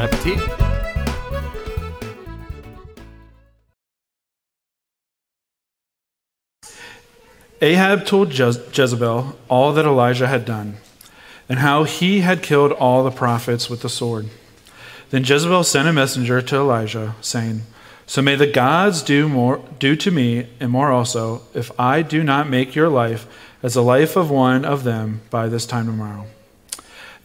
Bon appetit! Ahab told Je- Jezebel all that Elijah had done, and how he had killed all the prophets with the sword. Then Jezebel sent a messenger to Elijah, saying, So may the gods do more do to me and more also, if I do not make your life as the life of one of them by this time tomorrow.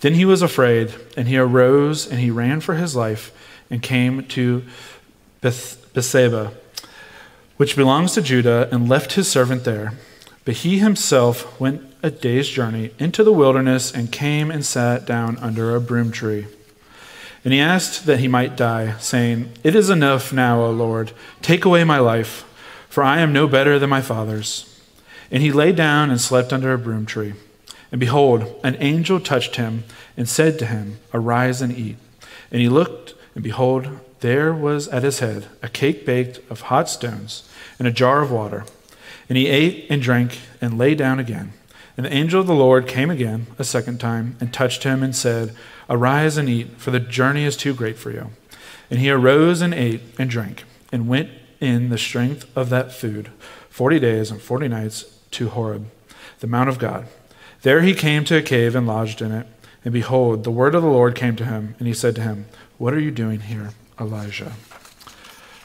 Then he was afraid, and he arose and he ran for his life and came to Beth- Bethsaba, which belongs to Judah, and left his servant there. But he himself went a day's journey into the wilderness and came and sat down under a broom tree. And he asked that he might die, saying, It is enough now, O Lord, take away my life, for I am no better than my fathers. And he lay down and slept under a broom tree. And behold, an angel touched him and said to him, Arise and eat. And he looked, and behold, there was at his head a cake baked of hot stones and a jar of water. And he ate and drank and lay down again. And the angel of the Lord came again a second time and touched him and said, Arise and eat, for the journey is too great for you. And he arose and ate and drank, and went in the strength of that food forty days and forty nights to Horeb, the Mount of God. There he came to a cave and lodged in it. And behold, the word of the Lord came to him, and he said to him, What are you doing here, Elijah?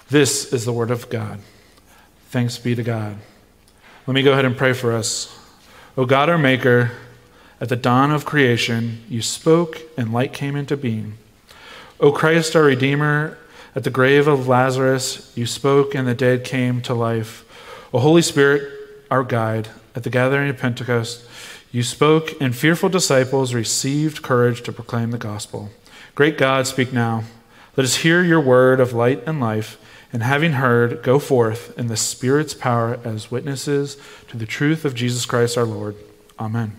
This is the word of God. Thanks be to God. Let me go ahead and pray for us. O God, our Maker, at the dawn of creation, you spoke and light came into being. O Christ, our Redeemer, at the grave of Lazarus, you spoke and the dead came to life. O Holy Spirit, our guide, at the gathering of Pentecost, you spoke and fearful disciples received courage to proclaim the gospel. Great God, speak now. Let us hear your word of light and life, and having heard, go forth in the Spirit's power as witnesses to the truth of Jesus Christ our Lord. Amen.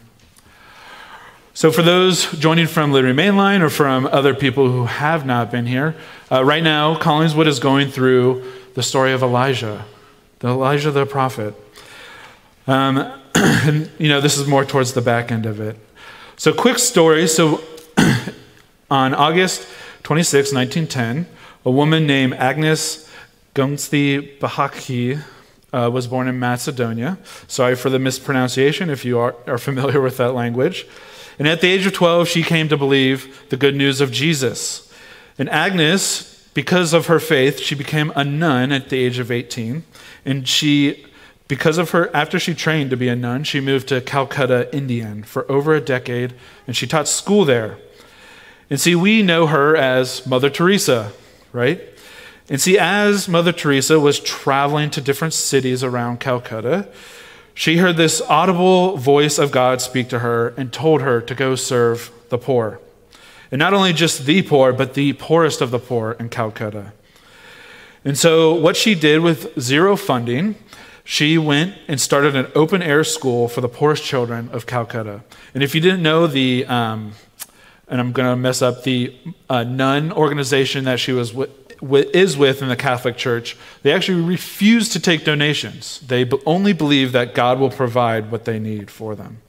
So, for those joining from Liberty Mainline or from other people who have not been here, uh, right now, Collingswood is going through the story of Elijah, the Elijah the prophet. Um, you know, this is more towards the back end of it. So, quick story. So, on August 26, 1910, a woman named Agnes Gunsti Bahaki uh, was born in Macedonia. Sorry for the mispronunciation if you are, are familiar with that language. And at the age of 12, she came to believe the good news of Jesus. And Agnes, because of her faith, she became a nun at the age of 18. And she, because of her, after she trained to be a nun, she moved to Calcutta, India for over a decade, and she taught school there. And see, we know her as Mother Teresa, right? And see, as Mother Teresa was traveling to different cities around Calcutta, she heard this audible voice of God speak to her and told her to go serve the poor. And not only just the poor, but the poorest of the poor in Calcutta. And so, what she did with zero funding, she went and started an open air school for the poorest children of Calcutta. And if you didn't know the, um, and I'm going to mess up the uh, nun organization that she was is with in the Catholic Church, they actually refuse to take donations. They only believe that God will provide what they need for them.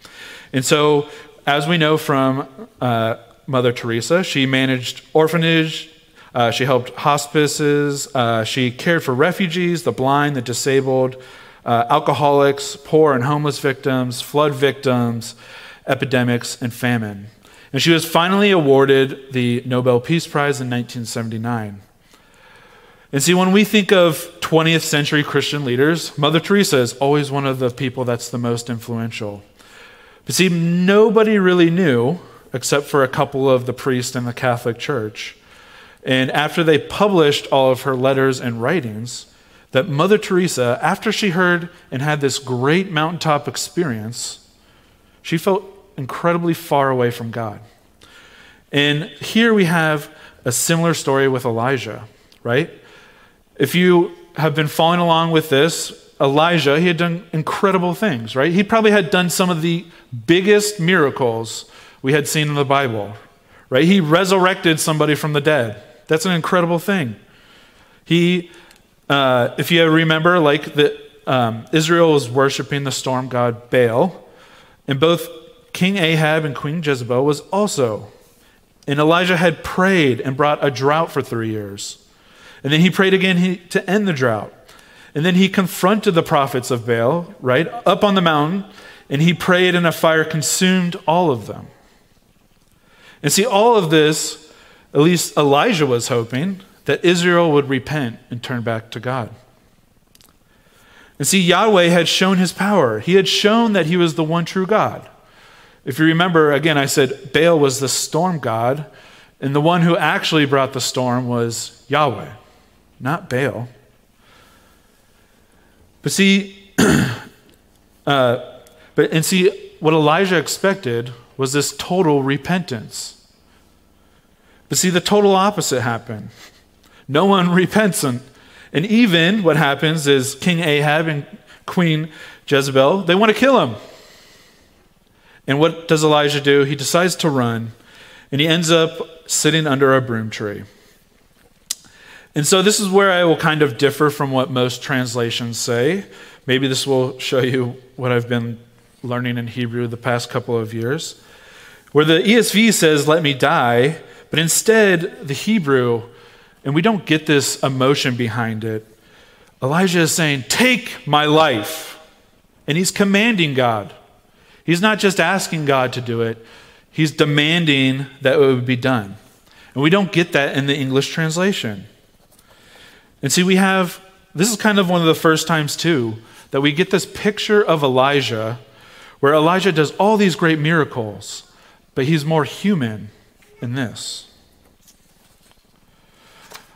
And so, as we know from uh, Mother Teresa, she managed orphanage, uh, she helped hospices, uh, she cared for refugees, the blind, the disabled, uh, alcoholics, poor and homeless victims, flood victims, epidemics, and famine. And she was finally awarded the Nobel Peace Prize in 1979. And see, when we think of 20th century Christian leaders, Mother Teresa is always one of the people that's the most influential. But see, nobody really knew, except for a couple of the priests in the Catholic Church. And after they published all of her letters and writings, that Mother Teresa, after she heard and had this great mountaintop experience, she felt incredibly far away from God. And here we have a similar story with Elijah, right? If you have been following along with this, Elijah, he had done incredible things, right? He probably had done some of the biggest miracles we had seen in the Bible, right? He resurrected somebody from the dead. That's an incredible thing. He, uh, if you remember, like the, um, Israel was worshiping the storm god Baal, and both King Ahab and Queen Jezebel was also. And Elijah had prayed and brought a drought for three years. And then he prayed again to end the drought. And then he confronted the prophets of Baal, right, up on the mountain, and he prayed, and a fire consumed all of them. And see, all of this, at least Elijah was hoping, that Israel would repent and turn back to God. And see, Yahweh had shown his power. He had shown that he was the one true God. If you remember, again, I said Baal was the storm god, and the one who actually brought the storm was Yahweh, not Baal. But see, uh, but and see, what Elijah expected was this total repentance. But see, the total opposite happened. No one repents. And, and even what happens is King Ahab and Queen Jezebel, they want to kill him. And what does Elijah do? He decides to run, and he ends up sitting under a broom tree. And so, this is where I will kind of differ from what most translations say. Maybe this will show you what I've been learning in Hebrew the past couple of years. Where the ESV says, Let me die, but instead, the Hebrew, and we don't get this emotion behind it, Elijah is saying, Take my life. And he's commanding God. He's not just asking God to do it, he's demanding that it would be done. And we don't get that in the English translation. And see, we have, this is kind of one of the first times, too, that we get this picture of Elijah where Elijah does all these great miracles, but he's more human in this.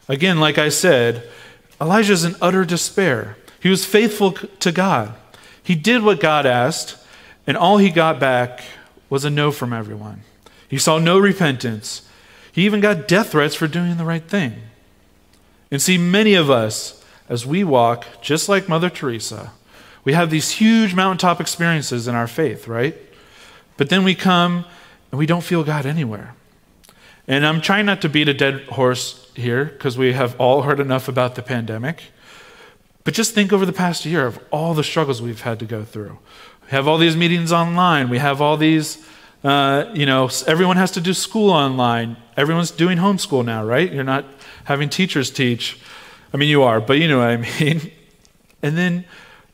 Again, like I said, Elijah is in utter despair. He was faithful to God. He did what God asked, and all he got back was a no from everyone. He saw no repentance. He even got death threats for doing the right thing. And see, many of us, as we walk, just like Mother Teresa, we have these huge mountaintop experiences in our faith, right? But then we come and we don't feel God anywhere. And I'm trying not to beat a dead horse here because we have all heard enough about the pandemic. But just think over the past year of all the struggles we've had to go through. We have all these meetings online. We have all these, uh, you know, everyone has to do school online. Everyone's doing homeschool now, right? You're not having teachers teach. I mean, you are, but you know what I mean. And then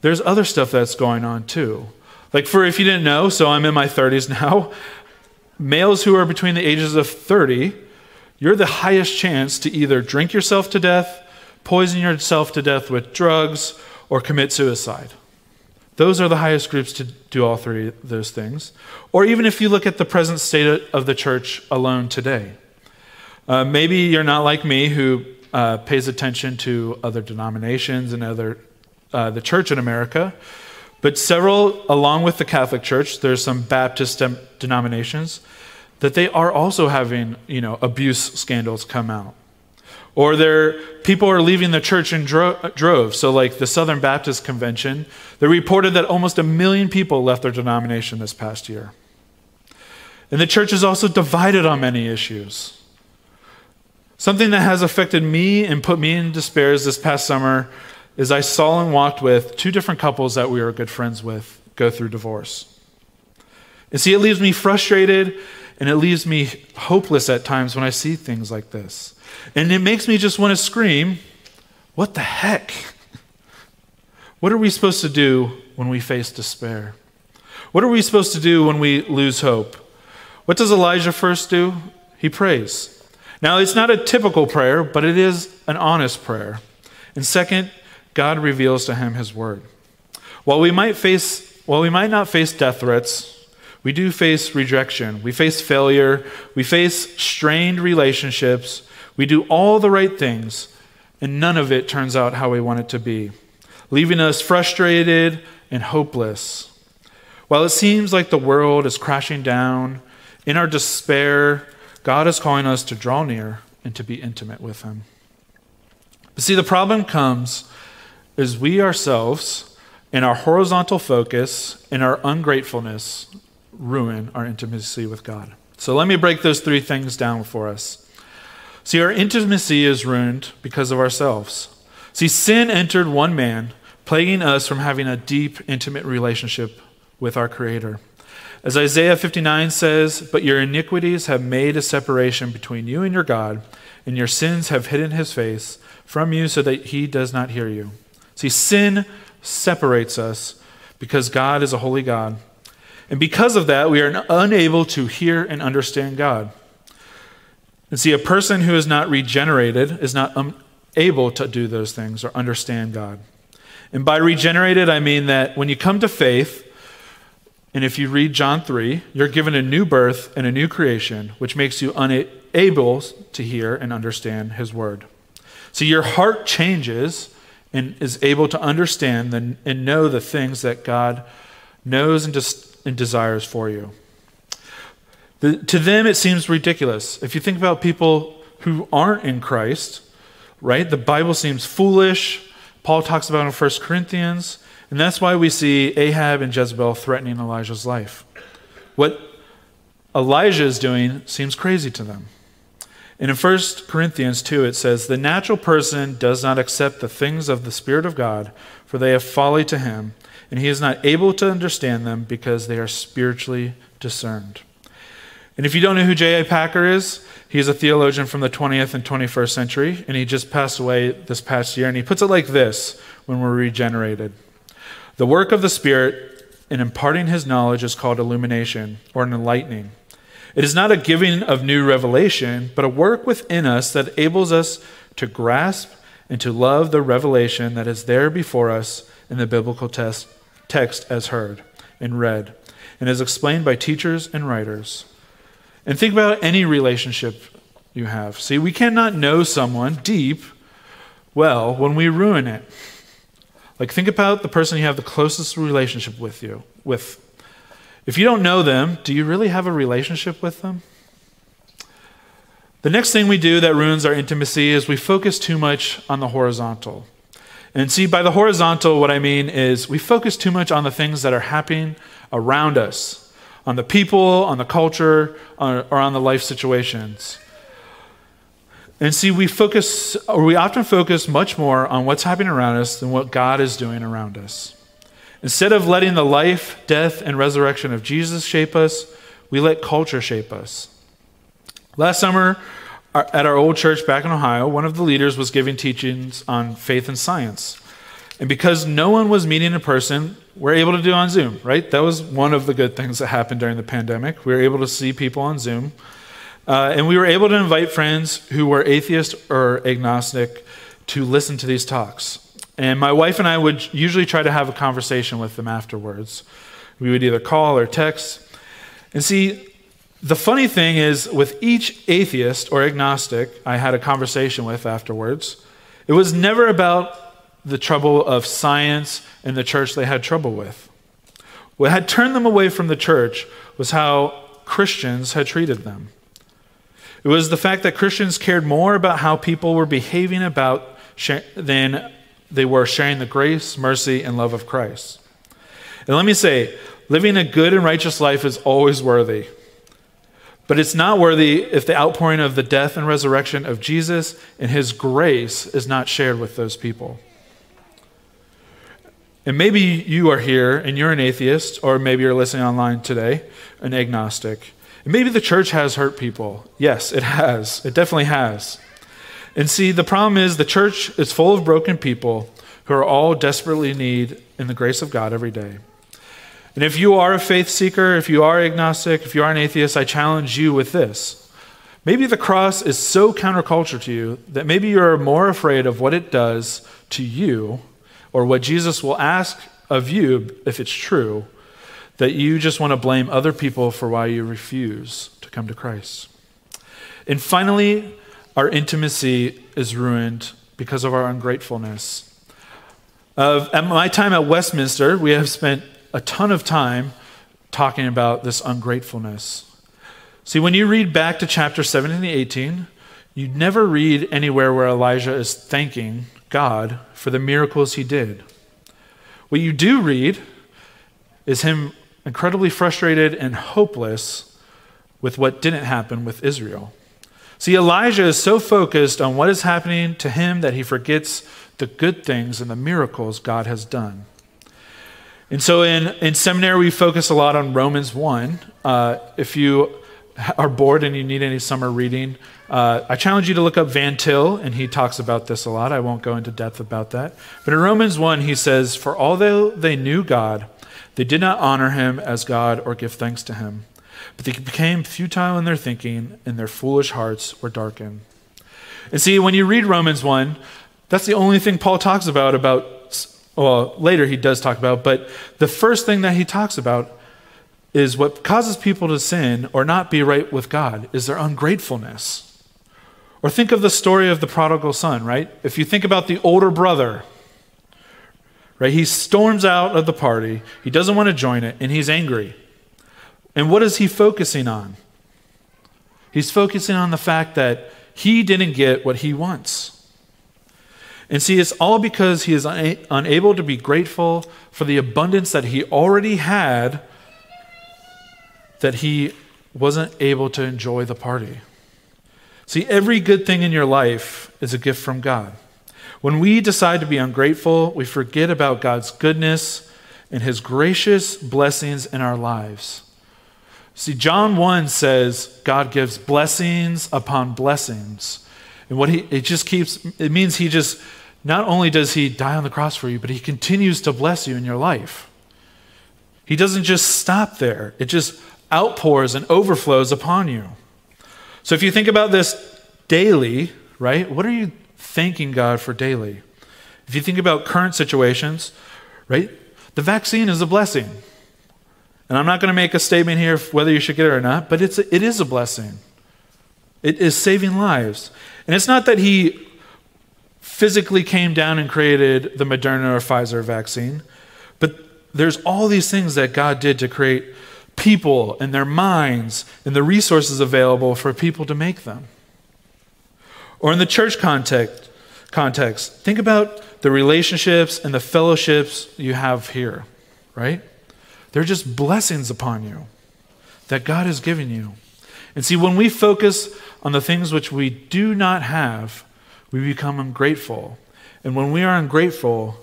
there's other stuff that's going on too. Like, for if you didn't know, so I'm in my 30s now, males who are between the ages of 30, you're the highest chance to either drink yourself to death, poison yourself to death with drugs, or commit suicide. Those are the highest groups to do all three of those things. Or even if you look at the present state of the church alone today. Uh, maybe you're not like me who uh, pays attention to other denominations and other uh, the church in America, but several, along with the Catholic Church, there's some Baptist denominations that they are also having you know abuse scandals come out. Or there people are leaving the church in dro- droves. So like the southern baptist convention they reported that almost a million people left their denomination this past year. And the church is also divided on many issues. Something that has affected me and put me in despair is this past summer is I saw and walked with two different couples that we were good friends with go through divorce. And see, it leaves me frustrated and it leaves me hopeless at times when I see things like this. And it makes me just want to scream, What the heck? What are we supposed to do when we face despair? What are we supposed to do when we lose hope? What does Elijah first do? He prays. Now, it's not a typical prayer, but it is an honest prayer. And second, God reveals to him his word. While we might face, while we might not face death threats, we do face rejection. We face failure. We face strained relationships. We do all the right things, and none of it turns out how we want it to be, leaving us frustrated and hopeless. While it seems like the world is crashing down, in our despair, God is calling us to draw near and to be intimate with Him. But see, the problem comes is we ourselves, in our horizontal focus, in our ungratefulness, ruin our intimacy with God. So let me break those three things down for us. See, our intimacy is ruined because of ourselves. See, sin entered one man, plaguing us from having a deep, intimate relationship with our Creator. As Isaiah 59 says, But your iniquities have made a separation between you and your God, and your sins have hidden his face from you so that he does not hear you. See, sin separates us because God is a holy God. And because of that, we are unable to hear and understand God. And see, a person who is not regenerated is not able to do those things or understand God. And by regenerated, I mean that when you come to faith, and if you read John 3, you're given a new birth and a new creation, which makes you unable to hear and understand His word. So your heart changes and is able to understand and know the things that God knows and, des- and desires for you. The, to them, it seems ridiculous. If you think about people who aren't in Christ, right? The Bible seems foolish. Paul talks about in 1 Corinthians. And that's why we see Ahab and Jezebel threatening Elijah's life. What Elijah is doing seems crazy to them. And in 1 Corinthians 2, it says, The natural person does not accept the things of the Spirit of God, for they have folly to him, and he is not able to understand them because they are spiritually discerned. And if you don't know who J.I. Packer is, he's a theologian from the 20th and 21st century, and he just passed away this past year. And he puts it like this when we're regenerated The work of the Spirit in imparting his knowledge is called illumination or an enlightening. It is not a giving of new revelation, but a work within us that enables us to grasp and to love the revelation that is there before us in the biblical test, text as heard and read, and as explained by teachers and writers. And think about any relationship you have. See, we cannot know someone deep well when we ruin it. Like think about the person you have the closest relationship with you with. If you don't know them, do you really have a relationship with them? The next thing we do that ruins our intimacy is we focus too much on the horizontal. And see, by the horizontal, what I mean is we focus too much on the things that are happening around us on the people, on the culture, or on the life situations. And see, we focus, or we often focus much more on what's happening around us than what God is doing around us. Instead of letting the life, death, and resurrection of Jesus shape us, we let culture shape us. Last summer, at our old church back in Ohio, one of the leaders was giving teachings on faith and science. And because no one was meeting in person, we're able to do on Zoom, right? That was one of the good things that happened during the pandemic. We were able to see people on Zoom. Uh, and we were able to invite friends who were atheist or agnostic to listen to these talks. And my wife and I would usually try to have a conversation with them afterwards. We would either call or text. And see, the funny thing is, with each atheist or agnostic I had a conversation with afterwards, it was never about the trouble of science and the church they had trouble with. What had turned them away from the church was how Christians had treated them. It was the fact that Christians cared more about how people were behaving about than they were sharing the grace, mercy, and love of Christ. And let me say, living a good and righteous life is always worthy. But it's not worthy if the outpouring of the death and resurrection of Jesus and his grace is not shared with those people. And maybe you are here and you're an atheist, or maybe you're listening online today, an agnostic. And maybe the church has hurt people. Yes, it has. It definitely has. And see, the problem is the church is full of broken people who are all desperately need in the grace of God every day. And if you are a faith seeker, if you are agnostic, if you are an atheist, I challenge you with this. Maybe the cross is so counterculture to you that maybe you're more afraid of what it does to you or what Jesus will ask of you, if it's true, that you just want to blame other people for why you refuse to come to Christ. And finally, our intimacy is ruined because of our ungratefulness. Uh, at my time at Westminster, we have spent a ton of time talking about this ungratefulness. See, when you read back to chapter 17 and 18, You never read anywhere where Elijah is thanking God for the miracles he did. What you do read is him incredibly frustrated and hopeless with what didn't happen with Israel. See, Elijah is so focused on what is happening to him that he forgets the good things and the miracles God has done. And so in, in seminary, we focus a lot on Romans 1. Uh, if you are bored and you need any summer reading, uh, I challenge you to look up Van Til, and he talks about this a lot. I won't go into depth about that. But in Romans 1, he says, For although they knew God, they did not honor him as God or give thanks to him. But they became futile in their thinking, and their foolish hearts were darkened. And see, when you read Romans 1, that's the only thing Paul talks about about well, later he does talk about, but the first thing that he talks about is what causes people to sin or not be right with God is their ungratefulness. Or think of the story of the prodigal son, right? If you think about the older brother, right? He storms out of the party, he doesn't want to join it, and he's angry. And what is he focusing on? He's focusing on the fact that he didn't get what he wants. And see, it's all because he is una- unable to be grateful for the abundance that he already had, that he wasn't able to enjoy the party. See, every good thing in your life is a gift from God. When we decide to be ungrateful, we forget about God's goodness and his gracious blessings in our lives. See, John 1 says God gives blessings upon blessings. And what he it just keeps it means he just not only does he die on the cross for you, but he continues to bless you in your life. He doesn't just stop there, it just outpours and overflows upon you. So if you think about this daily, right, what are you thanking God for daily? If you think about current situations, right, the vaccine is a blessing. And I'm not going to make a statement here whether you should get it or not, but it's a, it is a blessing. It is saving lives. And it's not that he physically came down and created the Moderna or Pfizer vaccine. But there's all these things that God did to create people and their minds and the resources available for people to make them. Or in the church context, context, think about the relationships and the fellowships you have here, right? They're just blessings upon you that God has given you. And see, when we focus on the things which we do not have, we become ungrateful. And when we are ungrateful,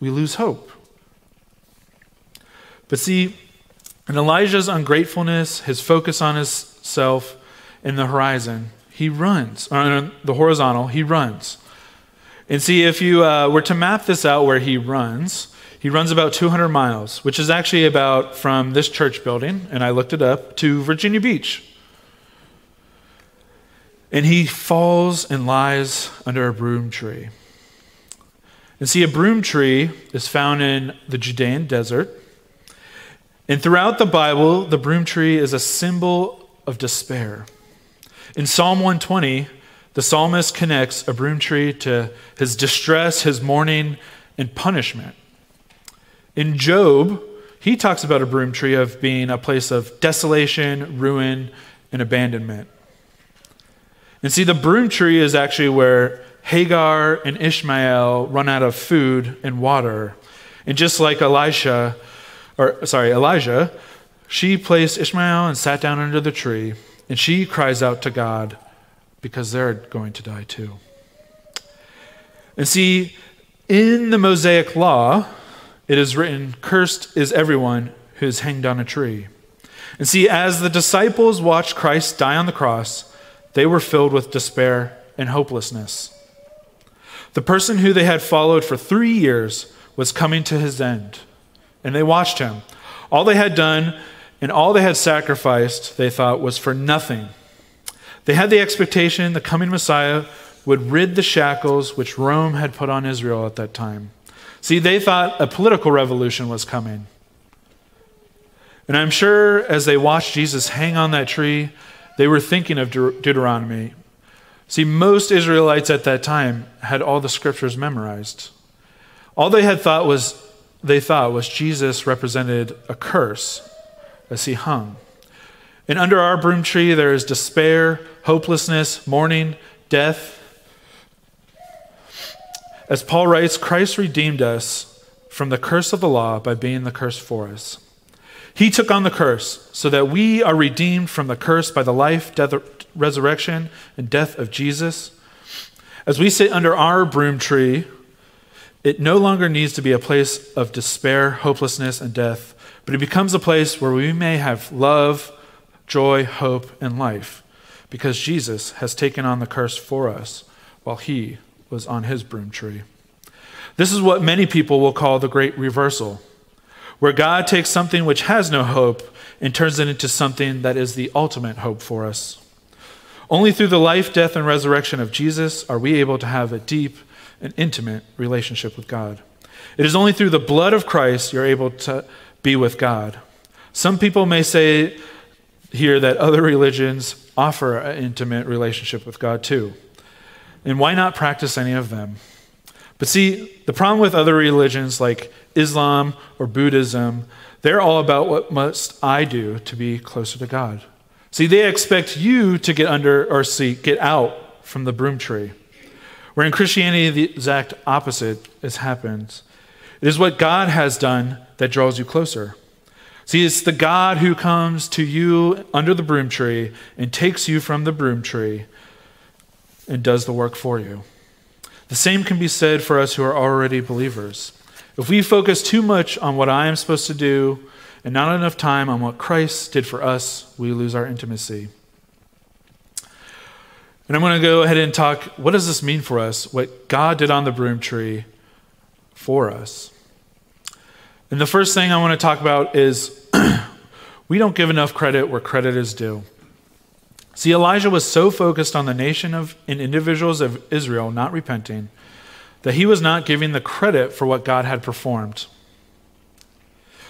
we lose hope. But see, in Elijah's ungratefulness, his focus on himself in the horizon, he runs. On the horizontal, he runs. And see, if you uh, were to map this out where he runs, he runs about 200 miles, which is actually about from this church building, and I looked it up, to Virginia Beach. And he falls and lies under a broom tree. And see, a broom tree is found in the Judean desert. And throughout the Bible, the broom tree is a symbol of despair. In Psalm 120, the psalmist connects a broom tree to his distress, his mourning, and punishment. In Job, he talks about a broom tree of being a place of desolation, ruin, and abandonment. And see, the broom tree is actually where Hagar and Ishmael run out of food and water. And just like Elisha, or sorry, Elijah, she placed Ishmael and sat down under the tree, and she cries out to God because they're going to die too. And see, in the Mosaic law, it is written, Cursed is everyone who is hanged on a tree. And see, as the disciples watched Christ die on the cross, they were filled with despair and hopelessness. The person who they had followed for three years was coming to his end, and they watched him. All they had done and all they had sacrificed, they thought, was for nothing. They had the expectation the coming Messiah would rid the shackles which Rome had put on Israel at that time. See, they thought a political revolution was coming. And I'm sure as they watched Jesus hang on that tree, they were thinking of De- Deuteronomy. See, most Israelites at that time had all the scriptures memorized. All they had thought was they thought was Jesus represented a curse as he hung. And under our broom tree there is despair, hopelessness, mourning, death. As Paul writes, Christ redeemed us from the curse of the law by being the curse for us. He took on the curse so that we are redeemed from the curse by the life, death, resurrection, and death of Jesus. As we sit under our broom tree, it no longer needs to be a place of despair, hopelessness, and death, but it becomes a place where we may have love, joy, hope, and life because Jesus has taken on the curse for us while he was on his broom tree. This is what many people will call the great reversal where God takes something which has no hope and turns it into something that is the ultimate hope for us. Only through the life, death, and resurrection of Jesus are we able to have a deep and intimate relationship with God. It is only through the blood of Christ you're able to be with God. Some people may say here that other religions offer an intimate relationship with God too. And why not practice any of them? But see, the problem with other religions like Islam or Buddhism, they're all about what must I do to be closer to God. See, they expect you to get under or see, get out from the broom tree. Where in Christianity, the exact opposite has happened. It is what God has done that draws you closer. See, it's the God who comes to you under the broom tree and takes you from the broom tree and does the work for you. The same can be said for us who are already believers. If we focus too much on what I am supposed to do and not enough time on what Christ did for us, we lose our intimacy. And I'm going to go ahead and talk what does this mean for us? What God did on the broom tree for us. And the first thing I want to talk about is we don't give enough credit where credit is due. See, Elijah was so focused on the nation of and individuals of Israel not repenting that he was not giving the credit for what God had performed.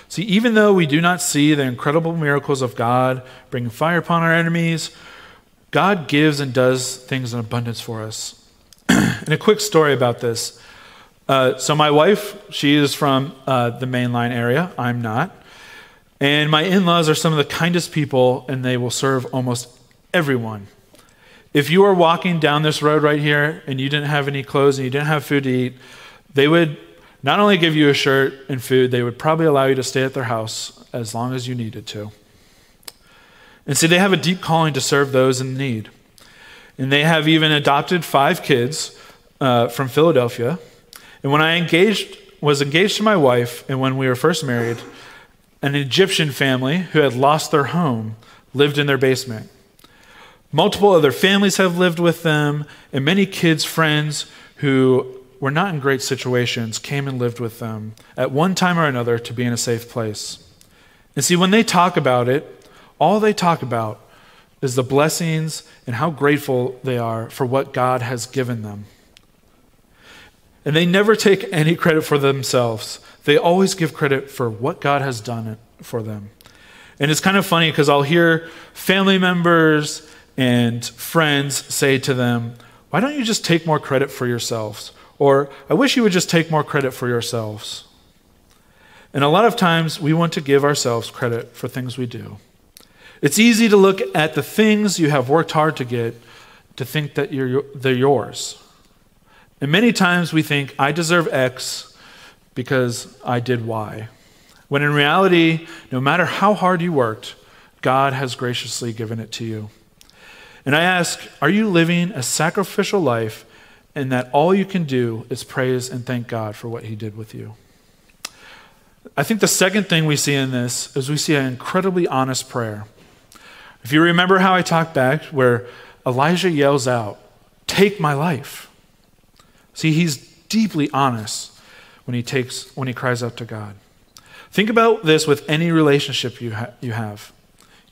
See, even though we do not see the incredible miracles of God bringing fire upon our enemies, God gives and does things in abundance for us. and a quick story about this. Uh, so, my wife, she is from uh, the mainline area. I'm not. And my in laws are some of the kindest people, and they will serve almost everyone. If you were walking down this road right here and you didn't have any clothes and you didn't have food to eat, they would not only give you a shirt and food, they would probably allow you to stay at their house as long as you needed to. And see, they have a deep calling to serve those in need. And they have even adopted five kids uh, from Philadelphia. And when I engaged, was engaged to my wife, and when we were first married, an Egyptian family who had lost their home lived in their basement. Multiple other families have lived with them, and many kids' friends who were not in great situations came and lived with them at one time or another to be in a safe place. And see, when they talk about it, all they talk about is the blessings and how grateful they are for what God has given them. And they never take any credit for themselves. They always give credit for what God has done for them. And it's kind of funny because I'll hear family members and friends say to them, Why don't you just take more credit for yourselves? Or, I wish you would just take more credit for yourselves. And a lot of times we want to give ourselves credit for things we do. It's easy to look at the things you have worked hard to get to think that you're, they're yours. And many times we think, I deserve X because I did Y. When in reality, no matter how hard you worked, God has graciously given it to you. And I ask, are you living a sacrificial life and that all you can do is praise and thank God for what He did with you? I think the second thing we see in this is we see an incredibly honest prayer. If you remember how I talked back, where Elijah yells out, Take my life. See, he's deeply honest when he takes when he cries out to God. Think about this with any relationship you, ha- you have.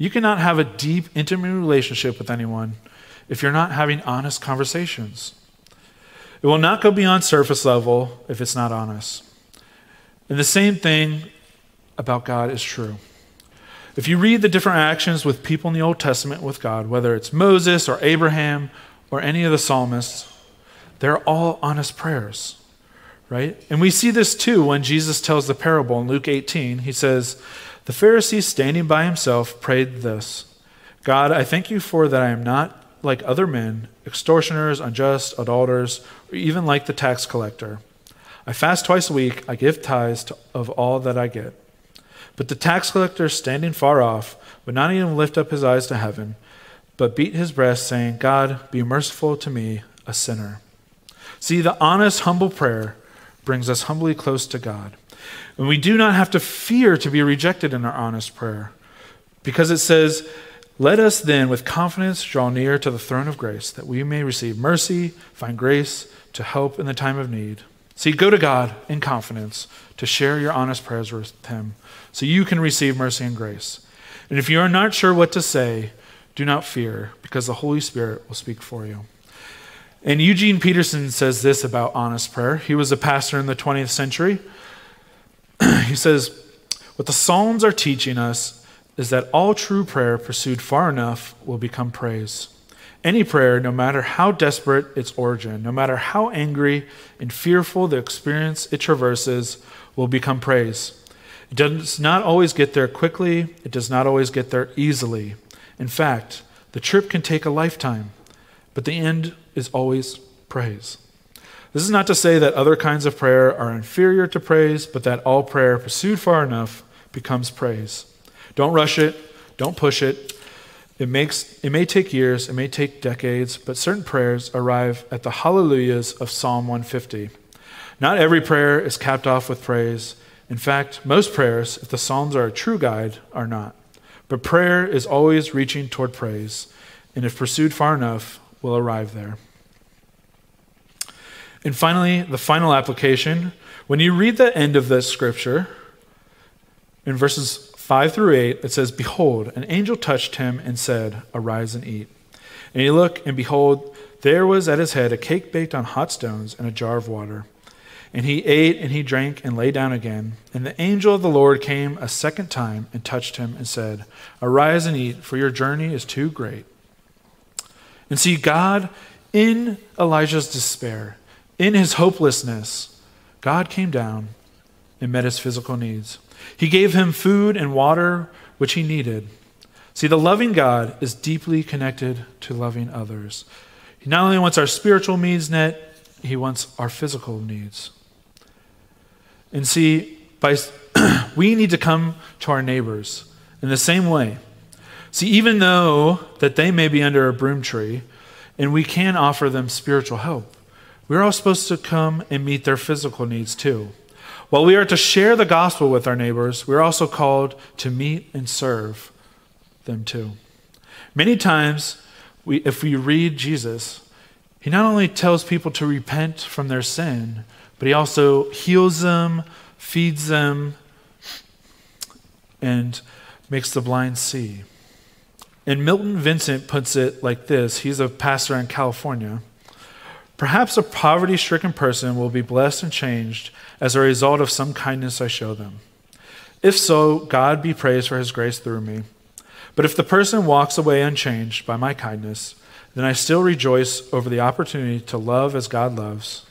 You cannot have a deep, intimate relationship with anyone if you're not having honest conversations. It will not go beyond surface level if it's not honest. And the same thing about God is true. If you read the different actions with people in the Old Testament with God, whether it's Moses or Abraham or any of the psalmists, they're all honest prayers, right? And we see this too when Jesus tells the parable in Luke 18. He says, the Pharisee, standing by himself, prayed this God, I thank you for that I am not like other men, extortioners, unjust, adulterers, or even like the tax collector. I fast twice a week, I give tithes of all that I get. But the tax collector, standing far off, would not even lift up his eyes to heaven, but beat his breast, saying, God, be merciful to me, a sinner. See, the honest, humble prayer brings us humbly close to God. And we do not have to fear to be rejected in our honest prayer, because it says, Let us then with confidence draw near to the throne of grace, that we may receive mercy, find grace to help in the time of need. See, go to God in confidence to share your honest prayers with Him so you can receive mercy and grace. And if you are not sure what to say, do not fear, because the Holy Spirit will speak for you. And Eugene Peterson says this about honest prayer. He was a pastor in the 20th century. He says, What the Psalms are teaching us is that all true prayer pursued far enough will become praise. Any prayer, no matter how desperate its origin, no matter how angry and fearful the experience it traverses, will become praise. It does not always get there quickly, it does not always get there easily. In fact, the trip can take a lifetime, but the end is always praise. This is not to say that other kinds of prayer are inferior to praise, but that all prayer pursued far enough becomes praise. Don't rush it, don't push it. It, makes, it may take years, it may take decades, but certain prayers arrive at the hallelujahs of Psalm 150. Not every prayer is capped off with praise. In fact, most prayers, if the Psalms are a true guide, are not. But prayer is always reaching toward praise, and if pursued far enough, will arrive there. And finally, the final application. When you read the end of this scripture, in verses 5 through 8, it says, Behold, an angel touched him and said, Arise and eat. And he looked, and behold, there was at his head a cake baked on hot stones and a jar of water. And he ate and he drank and lay down again. And the angel of the Lord came a second time and touched him and said, Arise and eat, for your journey is too great. And see, God, in Elijah's despair, in his hopelessness, God came down and met his physical needs. He gave him food and water, which he needed. See, the loving God is deeply connected to loving others. He not only wants our spiritual needs met, he wants our physical needs. And see, by, we need to come to our neighbors in the same way. See, even though that they may be under a broom tree and we can offer them spiritual help, we're all supposed to come and meet their physical needs too. While we are to share the gospel with our neighbors, we're also called to meet and serve them too. Many times, we, if we read Jesus, he not only tells people to repent from their sin, but he also heals them, feeds them, and makes the blind see. And Milton Vincent puts it like this he's a pastor in California. Perhaps a poverty stricken person will be blessed and changed as a result of some kindness I show them. If so, God be praised for his grace through me. But if the person walks away unchanged by my kindness, then I still rejoice over the opportunity to love as God loves.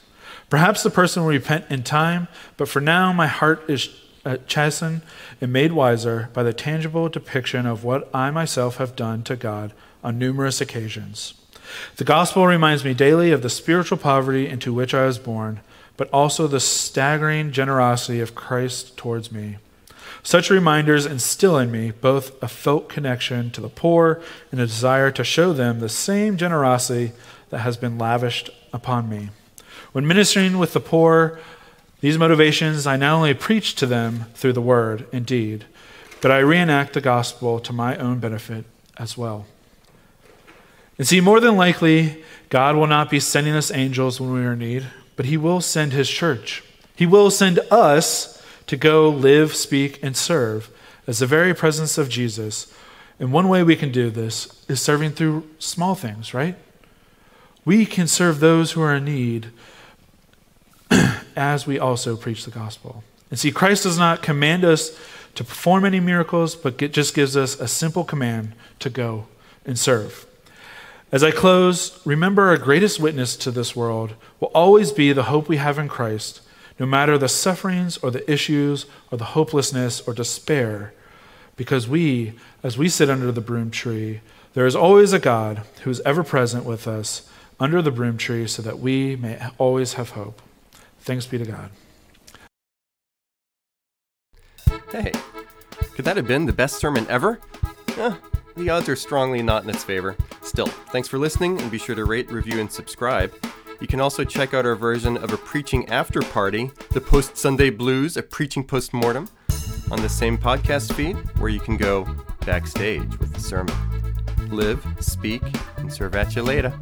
Perhaps the person will repent in time, but for now my heart is uh, chastened and made wiser by the tangible depiction of what I myself have done to God on numerous occasions. The gospel reminds me daily of the spiritual poverty into which I was born, but also the staggering generosity of Christ towards me. Such reminders instill in me both a felt connection to the poor and a desire to show them the same generosity that has been lavished upon me. When ministering with the poor, these motivations, I not only preach to them through the word and deed, but I reenact the gospel to my own benefit as well. And see, more than likely, God will not be sending us angels when we are in need, but He will send His church. He will send us to go live, speak, and serve as the very presence of Jesus. And one way we can do this is serving through small things, right? We can serve those who are in need as we also preach the gospel. And see, Christ does not command us to perform any miracles, but just gives us a simple command to go and serve. As I close, remember our greatest witness to this world will always be the hope we have in Christ, no matter the sufferings or the issues or the hopelessness or despair, because we, as we sit under the broom tree, There is always a God who is ever present with us under the broom tree so that we may always have hope. Thanks be to God. Hey, could that have been the best sermon ever? The odds are strongly not in its favor. Still, thanks for listening and be sure to rate, review, and subscribe. You can also check out our version of a preaching after party, the Post Sunday Blues, a preaching post mortem, on the same podcast feed where you can go backstage with the sermon. Live, speak, and serve at you later.